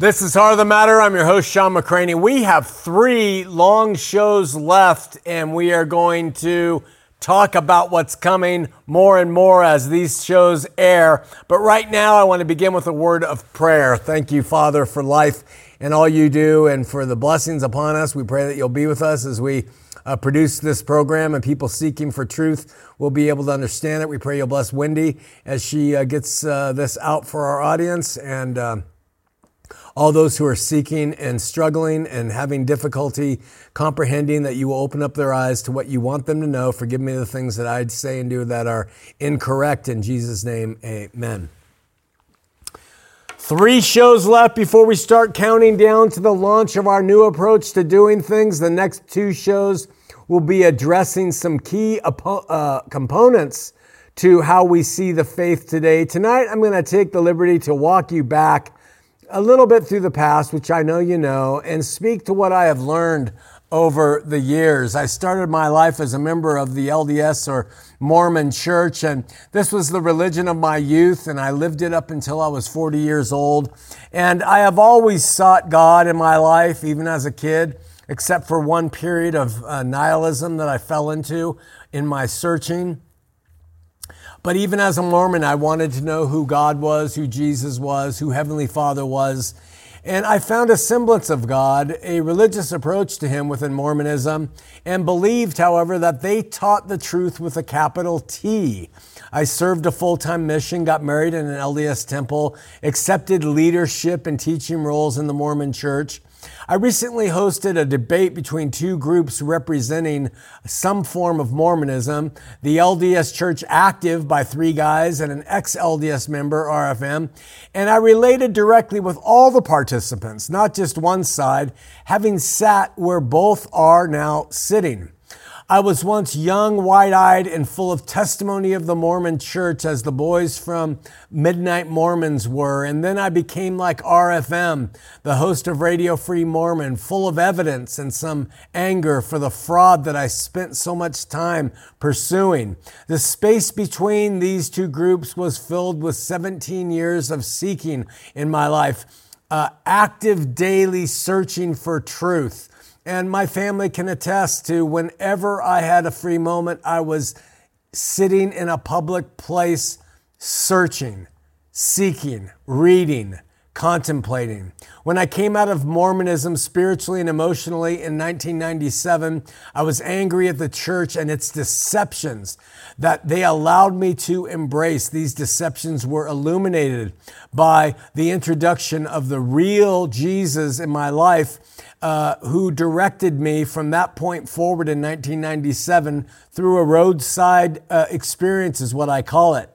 This is Heart of the Matter. I'm your host, Shawn McCraney. We have three long shows left, and we are going to talk about what's coming more and more as these shows air. But right now, I want to begin with a word of prayer. Thank you, Father, for life and all you do and for the blessings upon us. We pray that you'll be with us as we uh, produce this program and people seeking for truth will be able to understand it. We pray you'll bless Wendy as she uh, gets uh, this out for our audience and um, all those who are seeking and struggling and having difficulty comprehending that you will open up their eyes to what you want them to know. Forgive me the things that I'd say and do that are incorrect. In Jesus' name, amen. Three shows left before we start counting down to the launch of our new approach to doing things. The next two shows will be addressing some key uh, components to how we see the faith today. Tonight, I'm going to take the liberty to walk you back a little bit through the past, which I know you know, and speak to what I have learned over the years. I started my life as a member of the LDS or Mormon church, and this was the religion of my youth, and I lived it up until I was 40 years old. And I have always sought God in my life, even as a kid, except for one period of uh, nihilism that I fell into in my searching. But even as a Mormon, I wanted to know who God was, who Jesus was, who Heavenly Father was. And I found a semblance of God, a religious approach to Him within Mormonism, and believed, however, that they taught the truth with a capital T. I served a full time mission, got married in an LDS temple, accepted leadership and teaching roles in the Mormon church. I recently hosted a debate between two groups representing some form of Mormonism the LDS Church Active by three guys and an ex LDS member, RFM. And I related directly with all the participants, not just one side, having sat where both are now sitting. I was once young, wide eyed, and full of testimony of the Mormon church as the boys from Midnight Mormons were. And then I became like RFM, the host of Radio Free Mormon, full of evidence and some anger for the fraud that I spent so much time pursuing. The space between these two groups was filled with 17 years of seeking in my life, uh, active daily searching for truth. And my family can attest to whenever I had a free moment, I was sitting in a public place searching, seeking, reading, contemplating. When I came out of Mormonism spiritually and emotionally in 1997, I was angry at the church and its deceptions that they allowed me to embrace. These deceptions were illuminated by the introduction of the real Jesus in my life uh, who directed me from that point forward in 1997 through a roadside uh, experience, is what I call it.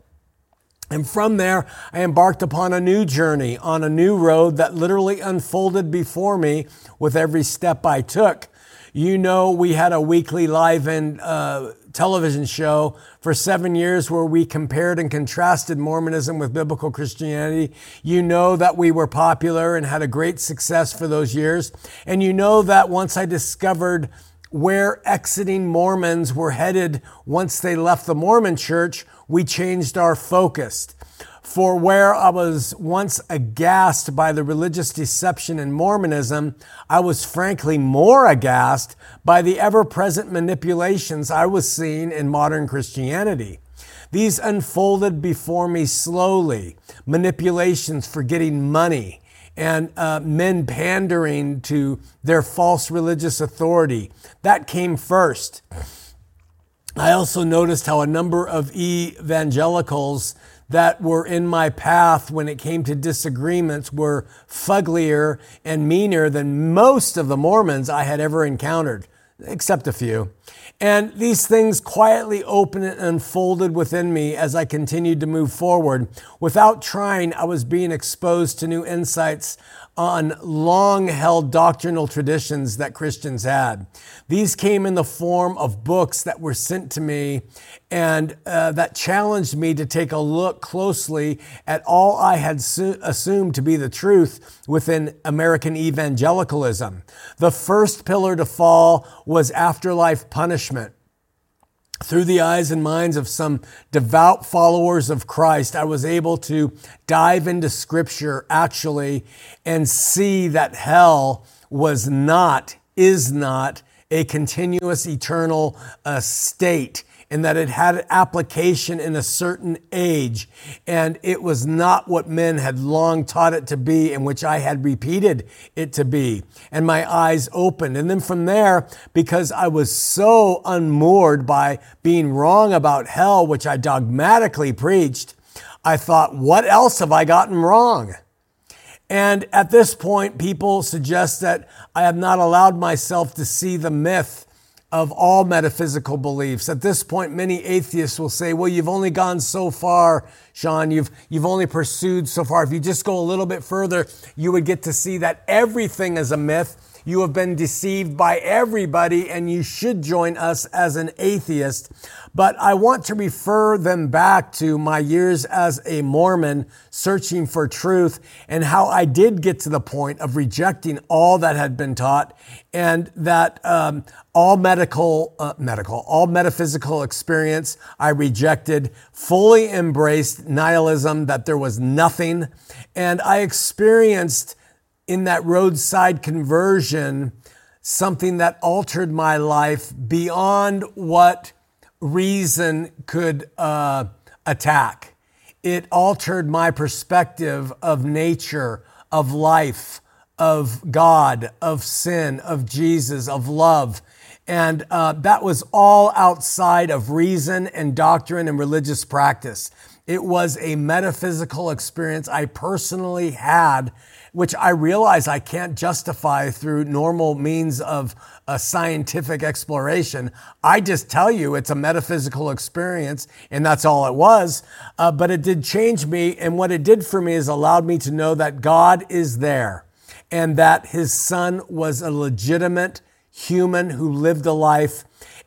And from there, I embarked upon a new journey on a new road that literally unfolded before me with every step I took. You know, we had a weekly live and uh, television show for seven years where we compared and contrasted Mormonism with biblical Christianity. You know that we were popular and had a great success for those years. And you know that once I discovered where exiting Mormons were headed once they left the Mormon church, we changed our focus. For where I was once aghast by the religious deception in Mormonism, I was frankly more aghast by the ever present manipulations I was seeing in modern Christianity. These unfolded before me slowly manipulations for getting money and uh, men pandering to their false religious authority. That came first. I also noticed how a number of evangelicals that were in my path when it came to disagreements were fugglier and meaner than most of the Mormons I had ever encountered, except a few. And these things quietly opened and unfolded within me as I continued to move forward. Without trying, I was being exposed to new insights on long held doctrinal traditions that Christians had. These came in the form of books that were sent to me and uh, that challenged me to take a look closely at all I had su- assumed to be the truth within American evangelicalism. The first pillar to fall was afterlife punishment. Through the eyes and minds of some devout followers of Christ, I was able to dive into scripture actually and see that hell was not, is not a continuous eternal uh, state and that it had application in a certain age. And it was not what men had long taught it to be, and which I had repeated it to be. And my eyes opened. And then from there, because I was so unmoored by being wrong about hell, which I dogmatically preached, I thought, what else have I gotten wrong? And at this point, people suggest that I have not allowed myself to see the myth of all metaphysical beliefs. At this point, many atheists will say, well, you've only gone so far, Shawn. You've, you've only pursued so far. If you just go a little bit further, you would get to see that everything is a myth you have been deceived by everybody, and you should join us as an atheist. But I want to refer them back to my years as a Mormon searching for truth and how I did get to the point of rejecting all that had been taught and that um, all medical, uh, medical, all metaphysical experience I rejected, fully embraced nihilism, that there was nothing. And I experienced in that roadside conversion something that altered my life beyond what reason could uh, attack. It altered my perspective of nature, of life, of God, of sin, of Jesus, of love. And uh, that was all outside of reason and doctrine and religious practice. It was a metaphysical experience I personally had which I realize I can't justify through normal means of a scientific exploration. I just tell you it's a metaphysical experience, and that's all it was. Uh, but it did change me, and what it did for me is allowed me to know that God is there and that his son was a legitimate human who lived a life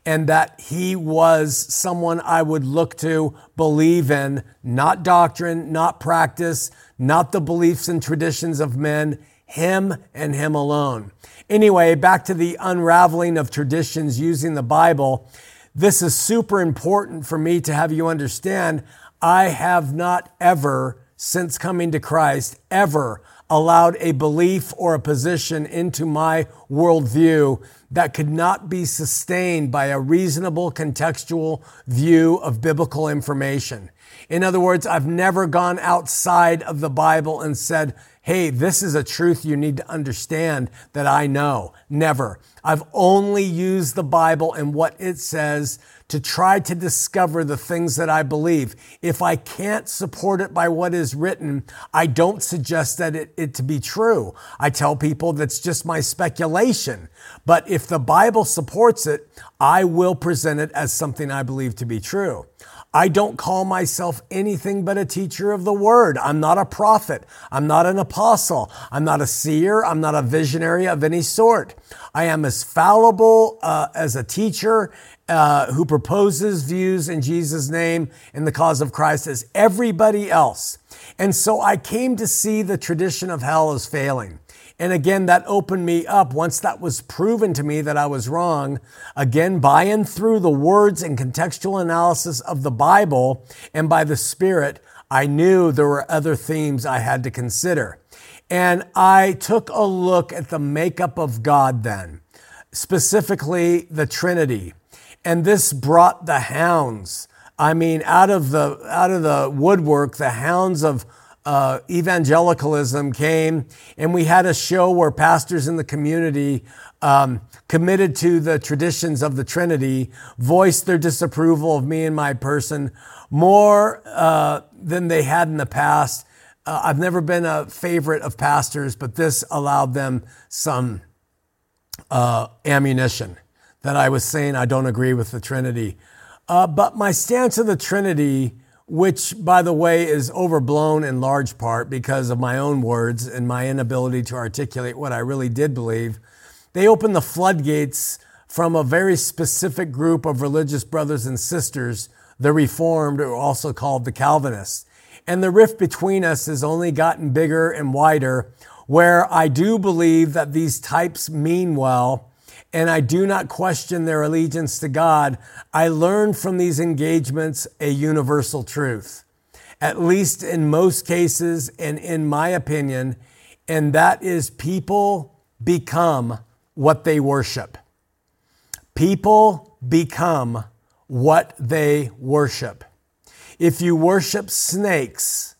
and that he was someone I would look to, believe in, not doctrine, not practice, not the beliefs and traditions of men, him and him alone. Anyway, back to the unraveling of traditions using the Bible. This is super important for me to have you understand. I have not ever, since coming to Christ, ever allowed a belief or a position into my worldview that could not be sustained by a reasonable contextual view of biblical information. In other words, I've never gone outside of the Bible and said, hey, this is a truth you need to understand that I know. Never. I've only used the Bible and what it says to try to discover the things that I believe. If I can't support it by what is written, I don't suggest that it, it to be true. I tell people that's just my speculation. But if the Bible supports it, I will present it as something I believe to be true. I don't call myself anything but a teacher of the word. I'm not a prophet. I'm not an apostle. I'm not a seer. I'm not a visionary of any sort. I am as fallible uh, as a teacher uh, who proposes views in Jesus' name in the cause of Christ as everybody else. And so I came to see the tradition of hell as failing. And again, that opened me up once that was proven to me that I was wrong. Again, by and through the words and contextual analysis of the Bible and by the Spirit, I knew there were other themes I had to consider. And I took a look at the makeup of God then, specifically the Trinity. And this brought the hounds. I mean, out of the, out of the woodwork, the hounds of uh, evangelicalism came, and we had a show where pastors in the community um, committed to the traditions of the Trinity voiced their disapproval of me and my person more uh, than they had in the past. Uh, I've never been a favorite of pastors, but this allowed them some uh, ammunition that I was saying I don't agree with the Trinity. Uh, but my stance of the Trinity which, by the way, is overblown in large part because of my own words and my inability to articulate what I really did believe. They opened the floodgates from a very specific group of religious brothers and sisters, the Reformed, or also called the Calvinists. And the rift between us has only gotten bigger and wider, where I do believe that these types mean well and I do not question their allegiance to God, I learn from these engagements a universal truth, at least in most cases, and in my opinion, and that is people become what they worship. People become what they worship. If you worship snakes,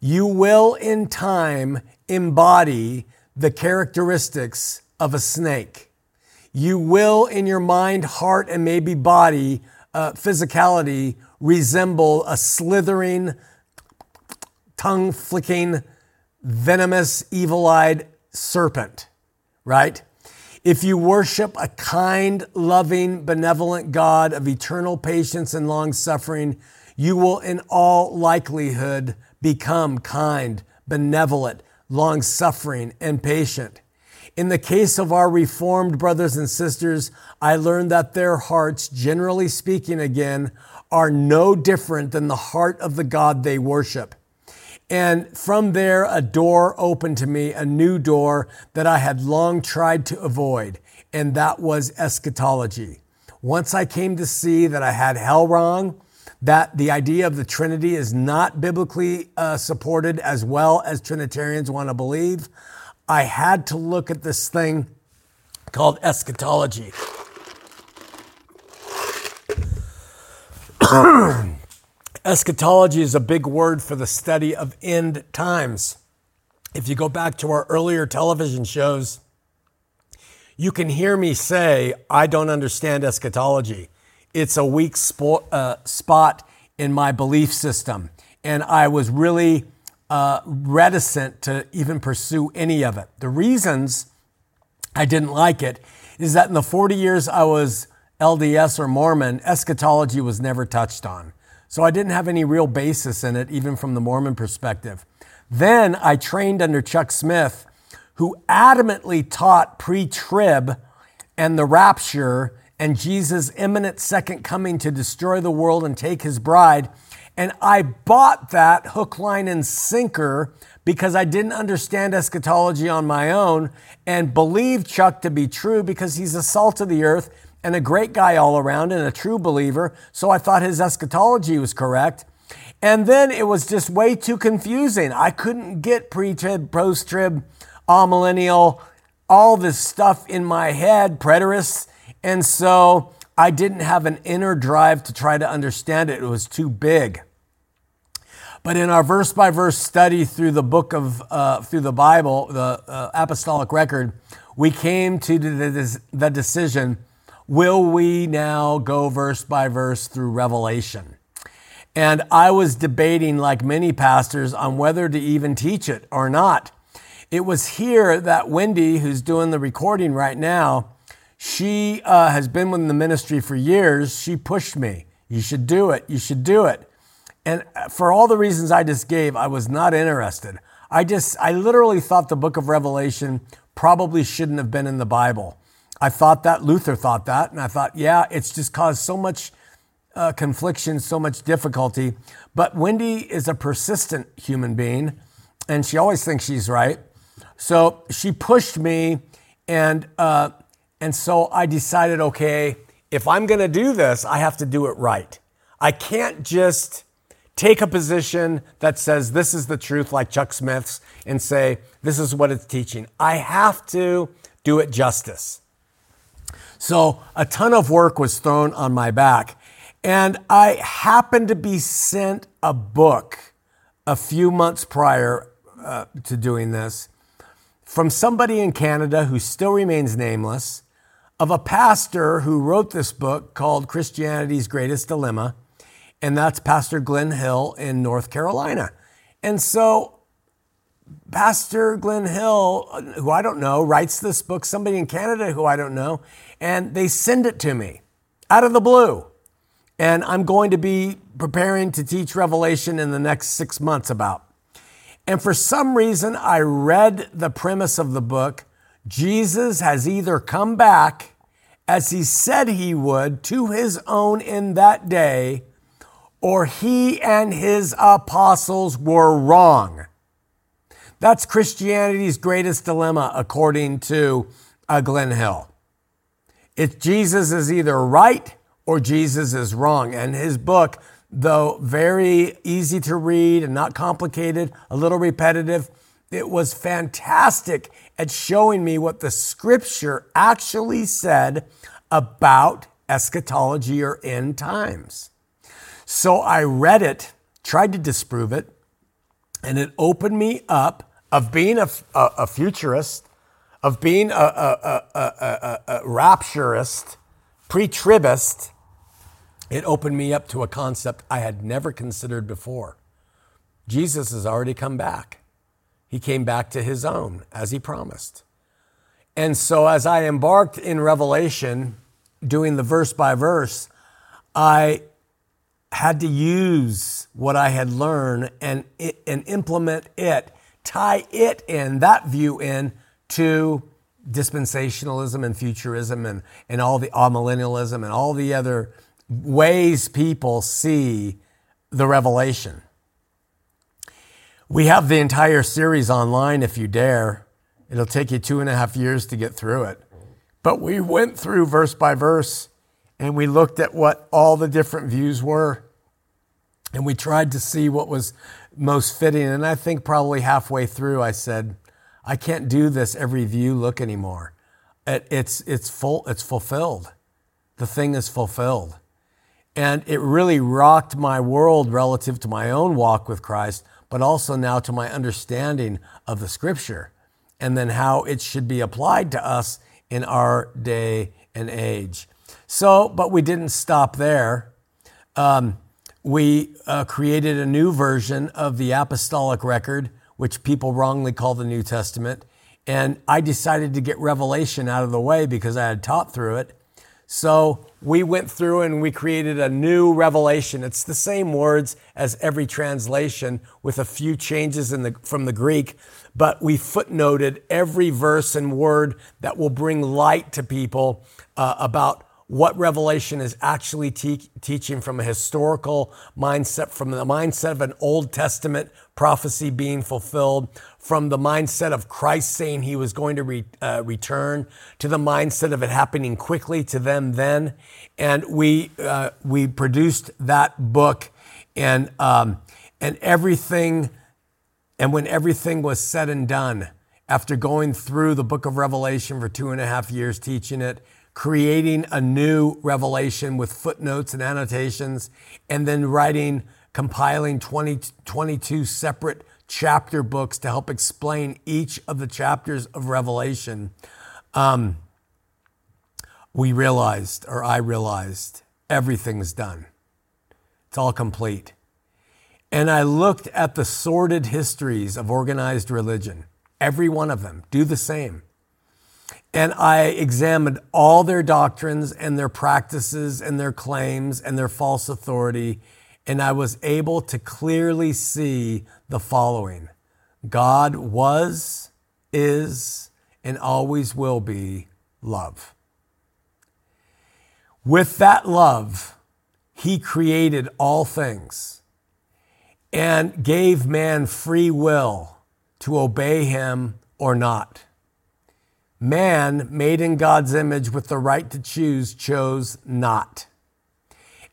you will in time embody the characteristics of a snake. You will, in your mind, heart, and maybe body, uh, physicality, resemble a slithering, tongue flicking, venomous, evil eyed serpent, right? If you worship a kind, loving, benevolent God of eternal patience and long suffering, you will in all likelihood become kind, benevolent, long suffering, and patient. In the case of our Reformed brothers and sisters, I learned that their hearts, generally speaking again, are no different than the heart of the God they worship. And from there, a door opened to me, a new door that I had long tried to avoid, and that was eschatology. Once I came to see that I had hell wrong, that the idea of the Trinity is not biblically uh, supported as well as Trinitarians want to believe, I had to look at this thing called eschatology. eschatology is a big word for the study of end times. If you go back to our earlier television shows, you can hear me say, I don't understand eschatology it's a weak spot, uh, spot in my belief system. And I was really uh, reticent to even pursue any of it. The reasons I didn't like it is that in the 40 years I was LDS or Mormon, eschatology was never touched on. So I didn't have any real basis in it, even from the Mormon perspective. Then I trained under Chuck Smith, who adamantly taught pre trib and the rapture and Jesus' imminent second coming to destroy the world and take his bride. And I bought that hook, line, and sinker because I didn't understand eschatology on my own and believed Chuck to be true because he's a salt of the earth and a great guy all around and a true believer. So I thought his eschatology was correct. And then it was just way too confusing. I couldn't get pre trib, post trib, amillennial, all this stuff in my head, preterists and so I didn't have an inner drive to try to understand it, it was too big. But in our verse by verse study through the book of, uh, through the Bible, the uh, apostolic record, we came to the, the decision will we now go verse by verse through Revelation? And I was debating, like many pastors, on whether to even teach it or not. It was here that Wendy, who's doing the recording right now, she uh, has been in the ministry for years. She pushed me. You should do it. You should do it. And uh, for all the reasons I just gave, I was not interested. I just, I literally thought the book of Revelation probably shouldn't have been in the Bible. I thought that, Luther thought that, and I thought, yeah, it's just caused so much uh, confliction, so much difficulty. But Wendy is a persistent human being, and she always thinks she's right. So she pushed me, and uh, and so I decided, okay, if I'm going to do this, I have to do it right. I can't just take a position that says this is the truth, like Chuck Smith's, and say this is what it's teaching. I have to do it justice. So a ton of work was thrown on my back. And I happened to be sent a book a few months prior uh, to doing this from somebody in Canada who still remains nameless of a pastor who wrote this book called Christianity's Greatest Dilemma, and that's Pastor Glenn Hill in North Carolina. And so, Pastor Glenn Hill, uh, who I don't know, writes this book, somebody in Canada who I don't know, and they send it to me out of the blue. And I'm going to be preparing to teach Revelation in the next six months about. And for some reason, I read the premise of the book Jesus has either come back as he said he would to his own in that day, or he and his apostles were wrong. That's Christianity's greatest dilemma, according to uh, Glenn Hill. It Jesus is either right or Jesus is wrong. And his book, though very easy to read and not complicated, a little repetitive, it was fantastic at showing me what the scripture actually said about eschatology or end times. So I read it, tried to disprove it, and it opened me up of being a, a, a futurist, of being a, a, rapturist, pre tribist. It opened me up to a concept I had never considered before. Jesus has already come back. He came back to his own as he promised. And so, as I embarked in Revelation, doing the verse by verse, I had to use what I had learned and, and implement it, tie it in, that view in to dispensationalism and futurism and, and all the amillennialism and all the other ways people see the revelation. We have the entire series online if you dare. It'll take you two and a half years to get through it. But we went through verse by verse and we looked at what all the different views were and we tried to see what was most fitting. And I think probably halfway through, I said, I can't do this every view look anymore. It, it's, it's, full, it's fulfilled. The thing is fulfilled. And it really rocked my world relative to my own walk with Christ, but also now to my understanding of the scripture and then how it should be applied to us in our day and age. So, but we didn't stop there. Um, we uh, created a new version of the apostolic record, which people wrongly call the New Testament. And I decided to get Revelation out of the way because I had taught through it. So we went through and we created a new revelation. It's the same words as every translation with a few changes in the, from the Greek, but we footnoted every verse and word that will bring light to people uh, about what Revelation is actually te- teaching from a historical mindset, from the mindset of an Old Testament prophecy being fulfilled, from the mindset of Christ saying he was going to re- uh, return, to the mindset of it happening quickly to them then. And we, uh, we produced that book and, um, and everything, and when everything was said and done, after going through the book of Revelation for two and a half years teaching it, creating a new revelation with footnotes and annotations, and then writing, compiling 20, 22 separate chapter books to help explain each of the chapters of Revelation. Um, we realized, or I realized, everything's done. It's all complete. And I looked at the sordid histories of organized religion, every one of them, do the same. And I examined all their doctrines and their practices and their claims and their false authority. And I was able to clearly see the following God was, is, and always will be love. With that love, he created all things and gave man free will to obey him or not. Man, made in God's image with the right to choose, chose not.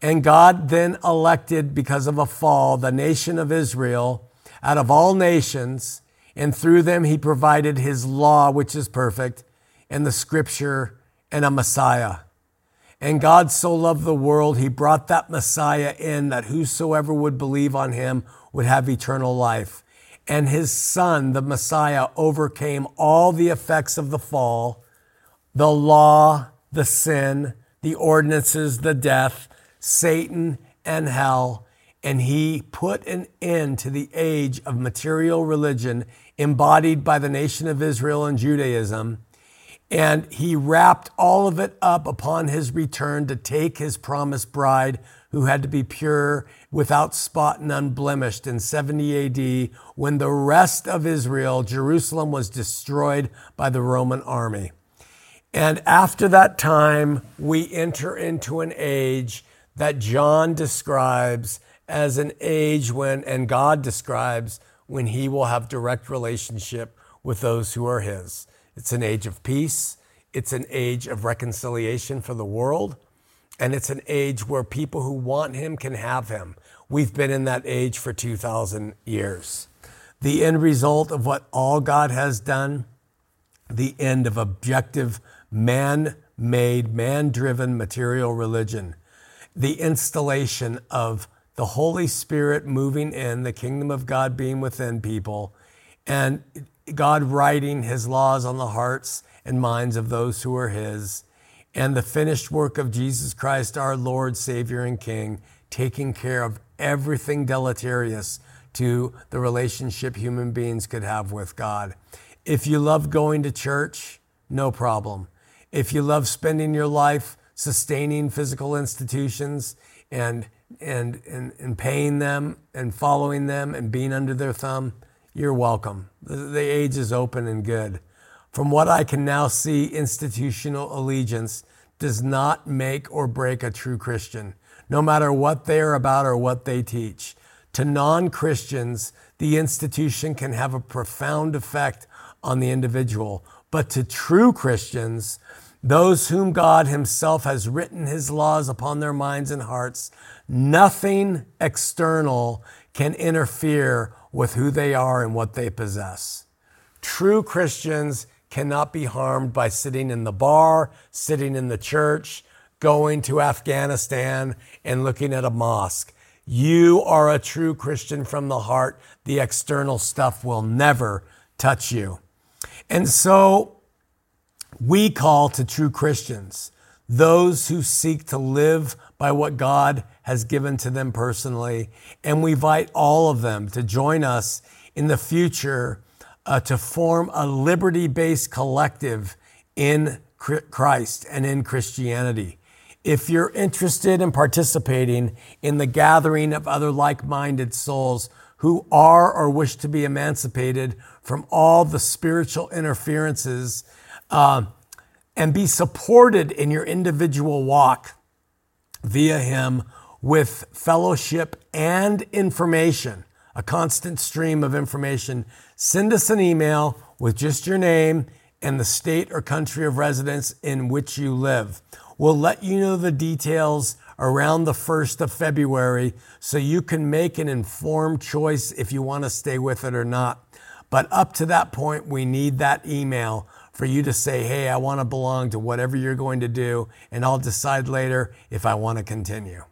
And God then elected, because of a fall, the nation of Israel out of all nations, and through them he provided his law, which is perfect, and the scripture and a Messiah. And God so loved the world, he brought that Messiah in that whosoever would believe on him would have eternal life and his son, the Messiah, overcame all the effects of the fall the law, the sin, the ordinances, the death, Satan, and hell. And he put an end to the age of material religion embodied by the nation of Israel and Judaism. And he wrapped all of it up upon his return to take his promised bride, who had to be pure without spot and unblemished in 70 AD when the rest of Israel, Jerusalem, was destroyed by the Roman army. And after that time, we enter into an age that John describes as an age when, and God describes when he will have direct relationship with those who are his. It's an age of peace. it's an age of reconciliation for the world. And it's an age where people who want him can have him. We've been in that age for 2,000 years. The end result of what all God has done, the end of objective, man made, man driven material religion, the installation of the Holy Spirit moving in, the kingdom of God being within people, and God writing his laws on the hearts and minds of those who are his, and the finished work of Jesus Christ, our Lord, Savior, and King, taking care of everything deleterious to the relationship human beings could have with God. If you love going to church, no problem. If you love spending your life sustaining physical institutions and, and, and, and paying them and following them and being under their thumb, you're welcome. The, the age is open and good. From what I can now see, institutional allegiance does not make or break a true Christian, no matter what they are about or what they teach. To non Christians, the institution can have a profound effect on the individual, but to true Christians, those whom God Himself has written His laws upon their minds and hearts, nothing external can interfere with who they are and what they possess. True Christians cannot be harmed by sitting in the bar, sitting in the church, going to Afghanistan, and looking at a mosque. You are a true Christian from the heart. The external stuff will never touch you. And so we call to true Christians, those who seek to live by what God has given to them personally. And we invite all of them to join us in the future uh, to form a liberty based collective in Christ and in Christianity. If you're interested in participating in the gathering of other like minded souls who are or wish to be emancipated from all the spiritual interferences uh, and be supported in your individual walk via Him with fellowship and information, a constant stream of information. Send us an email with just your name and the state or country of residence in which you live. We'll let you know the details around the 1st of February so you can make an informed choice if you want to stay with it or not. But up to that point, we need that email for you to say, hey, I want to belong to whatever you're going to do, and I'll decide later if I want to continue.